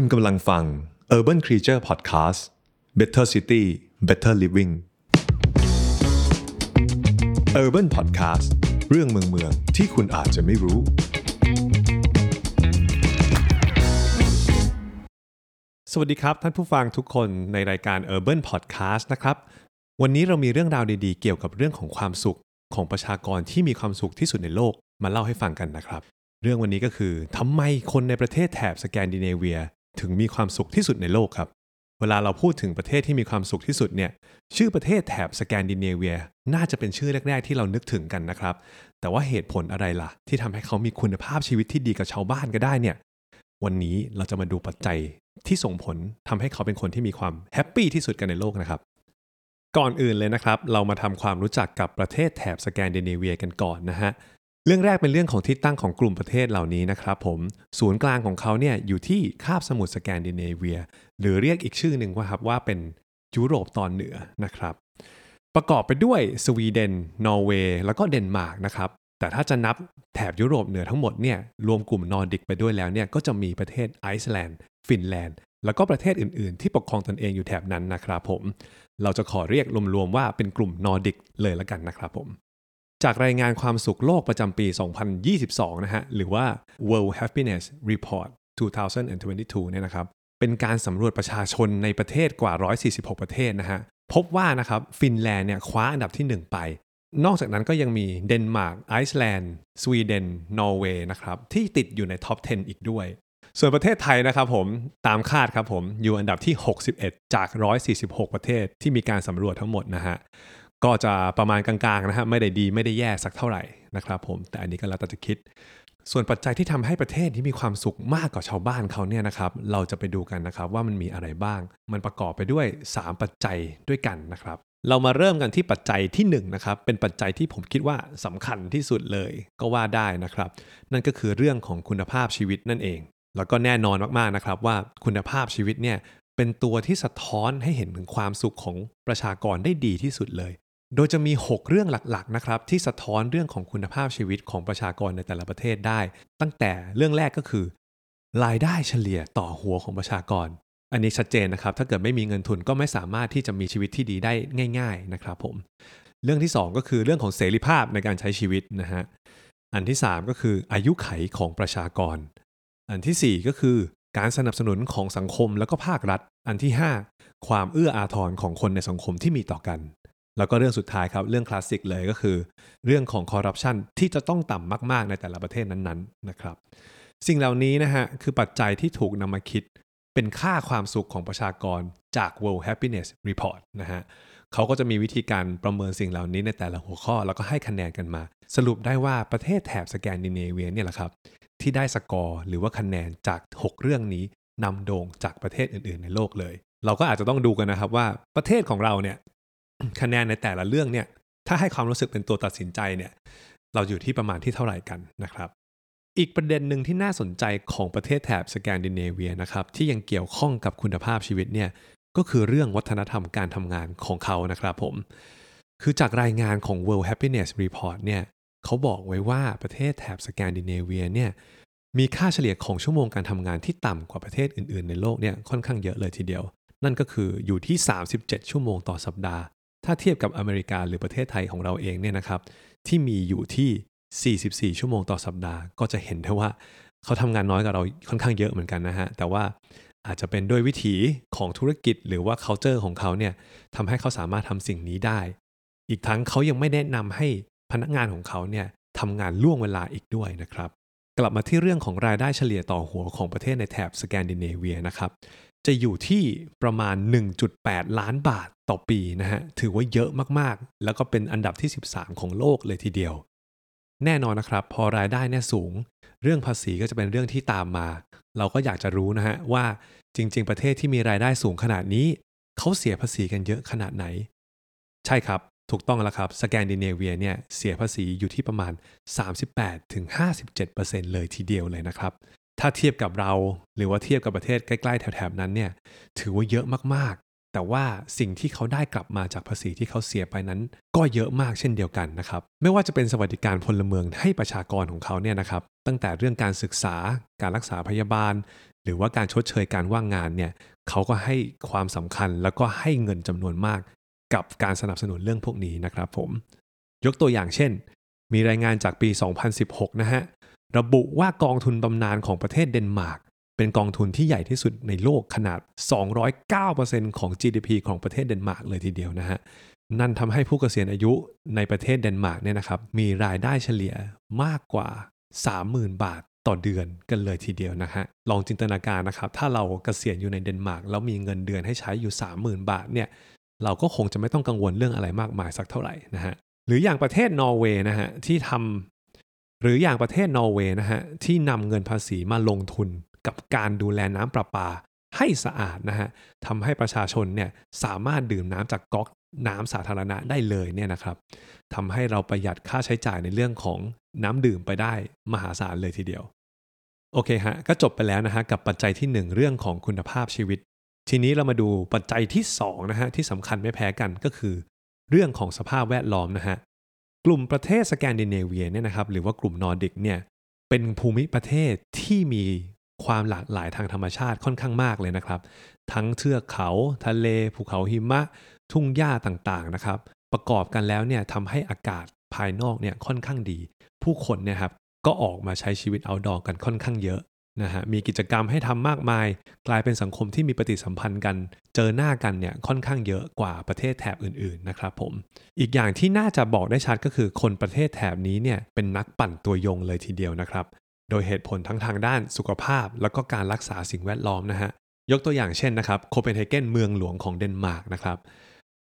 คุณกำลังฟัง Urban Creature Podcast Better City Better Living Urban Podcast เรื่องเมืองเมืองที่คุณอาจจะไม่รู้ สวัสดีครับท่านผู้ฟังทุกคนในรายการ Urban Podcast นะครับ วันนี้เรามีเรื่องราวดีๆ เกี่ยวกับเรื่องของความสุขของประชากรที่มีความสุขที่สุดในโลกมาเล่าให้ฟังกันนะครับ เรื่องวันนี้ก็คือทำไมคนในประเทศแถบสแกนดิเนเวีย ถึงมีความสุขที่สุดในโลกครับ เวลาเราพูดถึงประเทศที่มีความสุขที่สุดเนี่ยชื่อประเทศแถบสแกนดิเนเวีย น่าจะเป็นชื่อแรก ๆ ที่เรานึกถึงกันนะครับ แต่ว่าเหตุผลอะไรล่ะ ที่ทำให้เขามีคุณภาพชีวิตที่ดีกว่าชาวบ้านก็ได้เนี่ยวันนี้เราจะมาดูปัจจัยที่ส่งผลทำให้เขาเป็นคนที่มีความ happy ที่สุดกันในโลกนะครับก่อนอื่นเลยนะครับ เรามาทำความรู้จักกับประเทศแถบสแกนดิเนเวียกันก่อนนะฮะ เรื่องแรกเป็นเรื่องของที่ตั้งของกลุ่มประเทศเหล่านี้นะครับผมศูนย์กลางของเขาเนี่ยอยู่ที่คาบสมุทรสแกนดิเนเวีย หรือเรียกอีกชื่อหนึ่งว่าครับว่าเป็นยุโรปตอนเหนือนะครับ ประกอบไปด้วยสวีเดน นอร์เวย์แล้วก็เดนมาร์กนะครับแต่ถ้าจะนับแถบยุโรปเหนือทั้งหมดเนี่ยรวมกลุ่มนอร์ดิกไปด้วยแล้วเนี่ยก็จะมีประเทศไอซ์แลนด์ฟินแลนด์แล้วก็ประเทศอื่นๆ ที่ปกครองตนเองอยู่แถบนั้นนะครับผม เราจะขอเรียกรวมๆว่าเป็นกลุ่มนอร์ดิกเลยละกันนะครับผม จากรายงานความสุขโลกประจำปี 2022 นะฮะ หรือว่า World Happiness Report 2022 เนี่ยนะครับ เป็นการสำรวจประชาชนในประเทศกว่า 146 ประเทศนะฮะ พบว่านะครับฟินแลนด์เนี่ยคว้าอันดับที่ 1 ไป นอกจากนั้นก็ยังมีเดนมาร์ก ไอซ์แลนด์ สวีเดน นอร์เวย์นะครับ ที่ติดอยู่ใน top 10 อีกด้วย ส่วนประเทศไทยนะครับผม ตามคาดครับผม อยู่อันดับที่ 61 จาก 146 ประเทศที่มีการสำรวจทั้งหมดนะฮะ ก็จะประมาณกลางๆนะฮะไม่ได้ดีไม่ได้แย่สักเท่าไหร่นะครับผมแต่อันนี้ก็แล้วแต่จะคิด ส่วนปัจจัยที่ทำให้ประเทศที่มีความสุขมากกว่าชาวบ้านเขาเนี่ยนะครับเราจะไปดูกันนะครับว่ามันมีอะไรบ้าง มันประกอบไปด้วย 3 ปัจจัยด้วยกันนะครับเรามาเริ่มกันที่ปัจจัยที่1นะครับเป็นปัจจัยที่ผมคิดว่าสำคัญที่สุดเลยก็ว่าได้นะครับ นั่นก็คือเรื่องของคุณภาพชีวิตนั่นเอง แล้วก็แน่นอนมากๆนะครับว่าคุณภาพชีวิตเนี่ยเป็นตัวที่สะท้อนให้เห็นถึงความสุขของประชากรได้ดีที่สุดเลย โดยจะมี 6 เรื่องหลักๆนะครับที่สะท้อนเรื่องของคุณภาพชีวิตของประชากรในแต่ละประเทศได้ ตั้งแต่เรื่องแรกก็คือ รายได้เฉลี่ยต่อหัวของประชากร อันนี้ชัดเจนนะครับ ถ้าเกิดไม่มีเงินทุนก็ไม่สามารถที่จะมีชีวิตที่ดีได้ง่าย ๆนะครับผม เรื่องที่ 2 ก็คือเรื่องของเสรีภาพในการใช้ชีวิตนะฮะ อันที่ 3 ก็คืออายุไขของประชากร อันทีสี่4 ก็คือการสนับสนุนของสังคมแล้วก็ภาครัฐ อันที่ 5 ความเอื้ออาทรของคนในสังคมที่มีต่อกัน แล้วก็เรื่องสุดท้ายครับเรื่องคลาสสิกเลยก็คือ เรื่องของคอร์รัปชันที่จะต้องต่ำมาก ๆ ในแต่ละประเทศนั้นๆนะครับ สิ่งเหล่านี้นะฮะคือปัจจัยที่ถูกนำมาคิดเป็นค่าความสุขของประชากรจาก World Happiness Report นะฮะเขาก็จะมีวิธีการประเมินสิ่งเหล่านี้ในแต่ละหัวข้อ แล้วก็ให้คะแนนกันมา สรุปได้ว่าประเทศแถบสแกนดิเนเวียเนี่ยแหละครับ ที่ได้สกอร์หรือว่าคะแนนจาก 6 เรื่องนี้นำโด่งจากประเทศอื่น ๆ ในโลกเลย เราก็อาจจะต้องดูกันนะครับว่าประเทศของเราเนี่ย คะแนนในแต่ละเรื่องเนี่ยถ้าให้ความรู้สึกเป็นตัวตัดสินใจเนี่ยเราอยู่ที่ประมาณที่เท่าไหร่กันนะครับ อีกประเด็นหนึ่งที่น่าสนใจของประเทศแถบสแกนดิเนเวียนะครับที่ยังเกี่ยวข้องกับคุณภาพชีวิตเนี่ยก็คือเรื่องวัฒนธรรมการทำงานของเขานะครับผม คือจากรายงานของ World Happiness Report เนี่ยเขาบอกไว้ว่าประเทศแถบสแกนดิเนเวียเนี่ยมีค่าเฉลี่ยของชั่วโมงการทำงานที่ต่ำกว่าประเทศอื่นๆ ในโลกเนี่ยค่อนข้างเยอะเลยทีเดียว นั่นก็คืออยู่ที่ 37 ชั่วโมงต่อสัปดาห์ ถ้าเทียบกับอเมริกาหรือประเทศไทยของเราเองเนี่ยนะครับที่มีอยู่ที่ 44 ชั่วโมงต่อสัปดาห์ ก็จะเห็นได้ว่าเขาทำงานน้อยกว่าเราค่อนข้างเยอะเหมือนกันนะฮะแต่ว่าอาจจะเป็นด้วยวิถีของธุรกิจหรือว่า culture ของเขาเนี่ยทำให้เขาสามารถทำสิ่งนี้ได้ อีกทั้งเขายังไม่แนะนำให้พนักงานของเขาเนี่ยทำงานล่วงเวลาอีกด้วยนะครับ กลับมาที่เรื่องของรายได้เฉลี่ยต่อหัวของประเทศในแถบสแกนดิเนเวียนะครับ จะอยู่ที่ประมาณ 1.8 ล้านบาทต่อปีนะฮะ ถือว่าเยอะมากๆ แล้วก็เป็นอันดับที่ 13 ของโลกเลยทีเดียว แน่นอนนะครับ พอรายได้เนี่ยสูง เรื่องภาษีก็จะเป็นเรื่องที่ตามมา เราก็อยากจะรู้นะฮะว่าจริง ๆ ประเทศที่มีรายได้สูงขนาดนี้ เขาเสียภาษีกันเยอะขนาดไหน ใช่ครับ ถูกต้องแล้วครับ สแกนดิเนเวียเนี่ยเสียภาษีอยู่ที่ประมาณ 38-57%เลยทีเดียวเลยนะครับ ถ้าเทียบกับเรา หรือว่าเทียบกับประเทศใกล้ๆ แถบๆนั้นเนี่ยถือว่าเยอะมากๆ แต่ว่าสิ่งที่เขาได้กลับมาจากภาษีที่เขาเสียไปนั้น ก็เยอะมากเช่นเดียวกันนะครับ ไม่ว่าจะเป็นสวัสดิการพลเมืองให้ประชากรของเขาเนี่ยนะครับ ตั้งแต่เรื่องการศึกษา การรักษาพยาบาล หรือว่าการชดเชยการว่างงานเนี่ยเขาก็ให้ความสำคัญแล้วก็ให้เงินจำนวนมากกับการสนับสนุนเรื่องพวกนี้นะครับผม ยกตัวอย่างเช่น มีรายงานจากปี 2016 นะฮะ ระบุว่ากองทุนบำนาญของประเทศเดนมาร์กเป็นกองทุนที่ใหญ่ที่สุดในโลกขนาด 209%ของ GDP ของประเทศเดนมาร์กเลยทีเดียวนะฮะ นั่นทำให้ผู้เกษียณอายุในประเทศเดนมาร์กเนี่ยนะครับ มีรายได้เฉลี่ยมากกว่า 30,000 บาทต่อเดือนกันเลยทีเดียวนะฮะ ลองจินตนาการนะครับ ถ้าเราเกษียณอยู่ในเดนมาร์กแล้วมีเงินเดือนให้ใช้อยู่ 30,000 บาทเนี่ย เราก็คงจะไม่ต้องกังวลเรื่องอะไรมากมายสักเท่าไหร่นะฮะ หรืออย่างประเทศนอร์เวย์นะฮะที่ทำ หรืออย่างประเทศนอร์เวย์นะฮะที่นำเงินภาษีมาลงทุนกับการดูแลน้ำประปาให้สะอาดนะฮะทำให้ประชาชนเนี่ยสามารถดื่มน้ำจากก๊อกน้ำสาธารณะได้เลยเนี่ยนะครับทำให้เราประหยัดค่าใช้จ่ายในเรื่องของน้ำดื่มไปได้มหาศาลเลยทีเดียว โอเคฮะก็จบไปแล้วนะฮะกับปัจจัยที่ 1 เรื่องของคุณภาพชีวิต ทีนี้เรามาดูปัจจัยที่2นะฮะที่สำคัญไม่แพ้กันก็คือ เรื่องของสภาพแวดล้อมนะฮะ กลุ่มประเทศสแกนดิเนเวียเนี่ยนะครับหรือว่ากลุ่มนอร์ดิกเนี่ยเป็นภูมิประเทศที่มีความหลากหลายทางธรรมชาติค่อนข้างมากเลยนะครับ ทั้งเทือกเขาทะเล ภูเขาหิมะ ทุ่งหญ้าต่างๆนะครับ ประกอบกันแล้วเนี่ยทำให้อากาศภายนอกเนี่ยค่อนข้างดี ผู้คนเนี่ยครับก็ออกมาใช้ชีวิต outdoor กันค่อนข้างเยอะ นะฮะมีกิจกรรมให้ทำมากมาย กลายเป็นสังคมที่มีปฏิสัมพันธ์กัน เจอหน้ากันเนี่ยค่อนข้างเยอะกว่าประเทศแถบอื่นๆนะครับผมอีกอย่างที่น่าจะบอกได้ชัดก็คือคนประเทศแถบนี้เนี่ยเป็นนักปั่นตัวยงเลยทีเดียวนะครับ โดยเหตุผลทั้งทางด้านสุขภาพ แล้วก็การรักษาสิ่งแวดล้อมนะฮะยกตัวอย่างเช่นนะครับโคเปนเฮเกนเมืองหลวงของเดนมาร์กนะครับ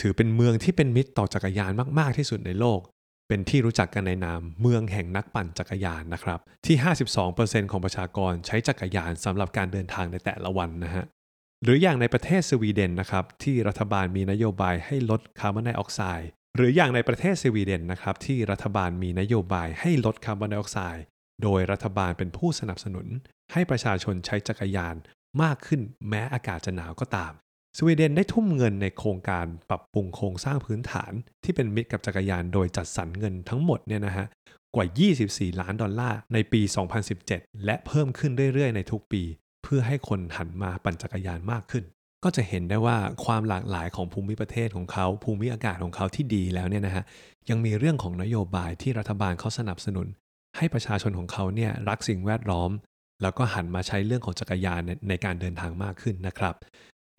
ถือเป็นเมืองที่เป็นมิตรต่อจักรยานมากๆที่สุดในโลก เป็นที่รู้จักกันในนามเมืองแห่งนักปั่นจักรยานนะครับที่ 52%ของประชากรใช้จักรยานสำหรับการเดินทางในแต่ละวันนะฮะหรืออย่างในประเทศสวีเดนนะครับที่รัฐบาลมีนโยบายให้ลดคาร์บอนไดออกไซด์หรืออย่างในประเทศสวีเดนนะครับที่รัฐบาลมีนโยบายให้ลดคาร์บอนไดออกไซด์โดยรัฐบาลเป็นผู้สนับสนุน ให้ประชาชนใช้จักรยานมากขึ้นแม้อากาศจะหนาวก็ตาม สวีเดนได้ทุ่มเงินในโครงการปรับปรุงโครงสร้างพื้นฐาน ที่เป็นมิตรกับจักรยานโดยจัดสรรเงินทั้งหมดเนี่ยนะฮะกว่า 24 ล้านดอลลาร์ในปี 2017 และเพิ่มขึ้นเรื่อยๆ ในทุกปี เพื่อให้คนหันมาปั่นจักรยานมากขึ้น ก็จะเห็นได้ว่าความหลากหลายของภูมิประเทศของเขา ภูมิอากาศของเขาที่ดีแล้วเนี่ยนะฮะยังมีเรื่องของนโยบายที่รัฐบาลเขาสนับสนุน ให้ประชาชนของเขาเนี่ยรักสิ่งแวดล้อม แล้วก็หันมาใช้เรื่องของจักรยานในการเดินทางมากขึ้นนะครับ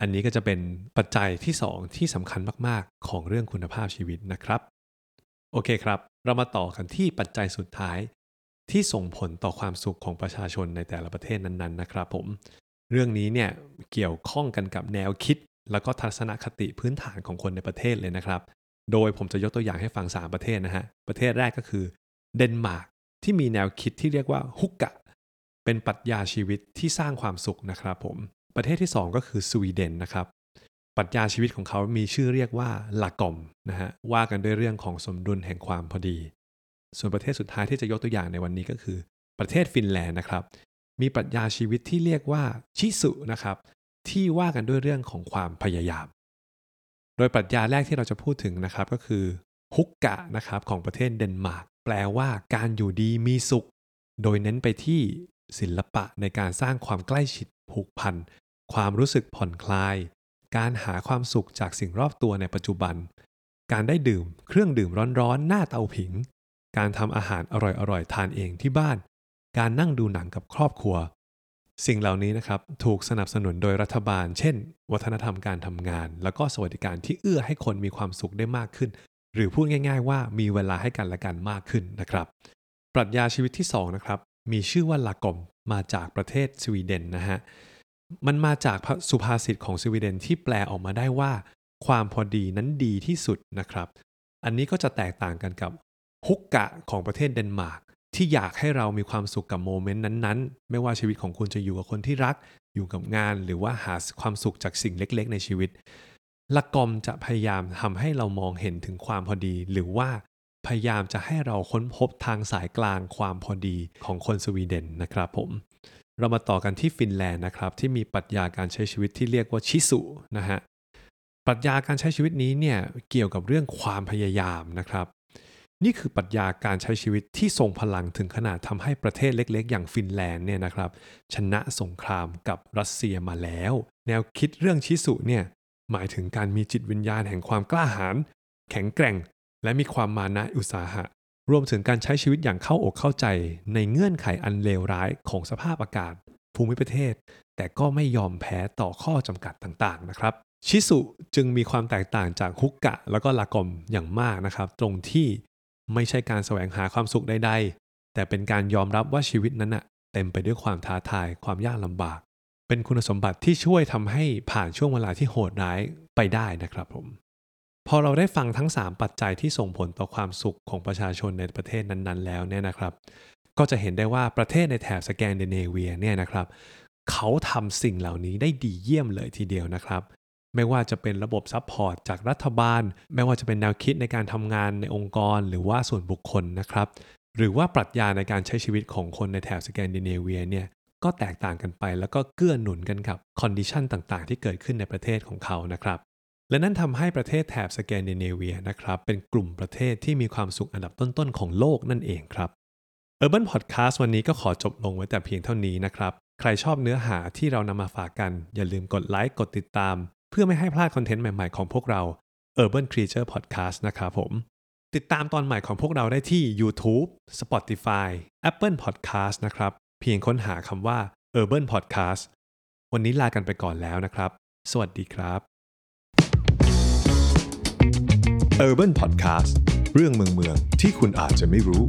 อันนี้ก็จะเป็นปัจจัยที่ 2 ที่สำคัญมากๆ ของเรื่องคุณภาพชีวิตนะครับ โอเคครับ เรามาต่อกันที่ปัจจัยสุดท้าย ที่ส่งผลต่อความสุขของประชาชนในแต่ละประเทศนั้นๆนะครับผม เรื่องนี้เนี่ยเกี่ยวข้องกันกับแนวคิด แล้วก็ทัศนคติพื้นฐานของคนในประเทศเลยนะครับ โดยผมจะยกตัวอย่างให้ฟัง 3 ประเทศนะฮะ ประเทศแรกก็คือเดนมาร์กที่มีแนวคิดที่เรียกว่าฮุกกะ เป็นปรัชญาชีวิตที่สร้างความสุขนะครับผม ประเทศที่ 2 ก็คือสวีเดนนะครับปรัชญาชีวิตของเขามีชื่อเรียกว่าลากอมนะฮะว่ากันด้วยเรื่องของสมดุลแห่งความพอดี ส่วนประเทศสุดท้ายที่จะยกตัวอย่างในวันนี้ก็คือ ประเทศฟินแลนด์นะครับ มีปรัชญาชีวิตที่เรียกว่าชิสุนะครับที่ว่ากันด้วยเรื่องของความพยายาม โดยปรัชญาแรกที่เราจะพูดถึงนะครับก็คือฮุกกะนะครับของประเทศเดนมาร์กแปลว่าการอยู่ดีมีสุข โดยเน้นไปที่ ศิลปะในการสร้างความใกล้ชิดผูกพัน ความรู้สึกผ่อนคลาย การหาความสุขจากสิ่งรอบตัวในปัจจุบัน การได้ดื่มเครื่องดื่มร้อนๆ หน้าเตาผิง การทำอาหารอร่อยๆ ทานเองที่บ้าน การนั่งดูหนังกับครอบครัว สิ่งเหล่านี้นะครับถูกสนับสนุนโดยรัฐบาล เช่น วัฒนธรรมการทำงาน แล้วก็สวัสดิการที่เอื้อให้คนมีความสุขได้มากขึ้น หรือพูดง่าย ๆ ว่ามีเวลาให้กันและกันมากขึ้นนะครับปรัชญาชีวิตที่2นะครับ มีชื่อว่าลากอมมาจากประเทศสวีเดนนะฮะ มันมาจากสุภาษิตของสวีเดนที่แปลออกมาได้ว่า ความพอดีนั้นดีที่สุดนะครับ อันนี้ก็จะแตกต่างกันกับฮุกกะของประเทศเดนมาร์กที่อยากให้เรามีความสุขกับโมเมนต์นั้นๆ ไม่ว่าชีวิตของคุณจะอยู่กับคนที่รัก อยู่กับงาน หรือว่าหาความสุขจากสิ่งเล็ก ๆ ในชีวิตละกอมจะพยายามทำให้เรามองเห็นถึงความพอดี หรือว่า พยายามจะให้เราค้นพบทางสายกลางความพอดีของคนสวีเดนนะครับผมเรามาต่อกันที่ฟินแลนด์นะครับที่มีปรัชญาการใช้ชีวิตที่เรียกว่าชิสุนะฮะปรัชญาการใช้ชีวิตนี้เนี่ยเกี่ยวกับเรื่องความพยายามนะครับ นี่คือปรัชญาการใช้ชีวิตที่ทรงพลังถึงขนาดทำให้ประเทศเล็กๆ อย่างฟินแลนด์เนี่ยนะครับชนะสงครามกับรัสเซียมาแล้ว แนวคิดเรื่องชิสุเนี่ยหมายถึงการมีจิตวิญญาณแห่งความกล้าหาญแข็งแกร่ง และมีความมานะอุตสาหะ รวมถึงการใช้ชีวิตอย่างเข้าอกเข้าใจในเงื่อนไขอันเลวร้ายของสภาพอากาศ ภูมิประเทศ แต่ก็ไม่ยอมแพ้ต่อข้อจำกัดต่างๆนะครับ ชิสุจึงมีความแตกต่างจากฮุกกะ แล้วก็ลากอมอย่างมากนะครับ ตรงที่ไม่ใช่การแสวงหาความสุขใดๆ แต่เป็นการยอมรับว่าชีวิตนั้นน่ะเต็มไปด้วยความท้าทายความยากลำบาก เป็นคุณสมบัติที่ช่วยทำให้ผ่านช่วงเวลาที่โหดร้ายไปได้นะครับผม พอเราได้ฟังทั้ง 3 ปัจจัยที่ส่งผลต่อความสุขของประชาชนในประเทศนั้นๆ แล้วเนี่ยนะครับ ก็จะเห็นได้ว่าประเทศในแถบสแกนดิเนเวียเนี่ยนะครับเขาทำสิ่งเหล่านี้ได้ดีเยี่ยมเลยทีเดียวนะครับ ไม่ว่าจะเป็นระบบ support จากรัฐบาล ไม่ว่าจะเป็นแนวคิดในการทำงานในองค์กรหรือว่าส่วนบุคคลนะครับ หรือว่าปรัชญาในการใช้ชีวิตของคนในแถบสแกนดิเนเวียเนี่ยก็แตกต่างกันไปแล้วก็เกื้อหนุนกันกับ condition ต่างๆ ที่เกิดขึ้นในประเทศของเขานะครับ และนั่นทำให้ประเทศแถบสแกนดิเนเวียนะครับเป็นกลุ่มประเทศที่มีความสุขอันดับต้นๆของโลกนั่นเองครับ Urban Podcast วันนี้ก็ขอจบลงไว้แต่เพียงเท่านี้นะครับ ใครชอบเนื้อหาที่เรานำมาฝากกัน อย่าลืมกดไลค์กดติดตาม เพื่อไม่ให้พลาด content ใหม่ๆของพวกเรา Urban Creature Podcast นะครับผม ติดตามตอนใหม่ของพวกเราได้ที่ YouTube Spotify Apple Podcast นะครับ เพียงค้นหาคำว่า Urban Podcast วันนี้ลากันไปก่อนแล้วนะครับ สวัสดีครับ Urban Podcast เรื่องเมืองเมืองที่คุณอาจจะไม่รู้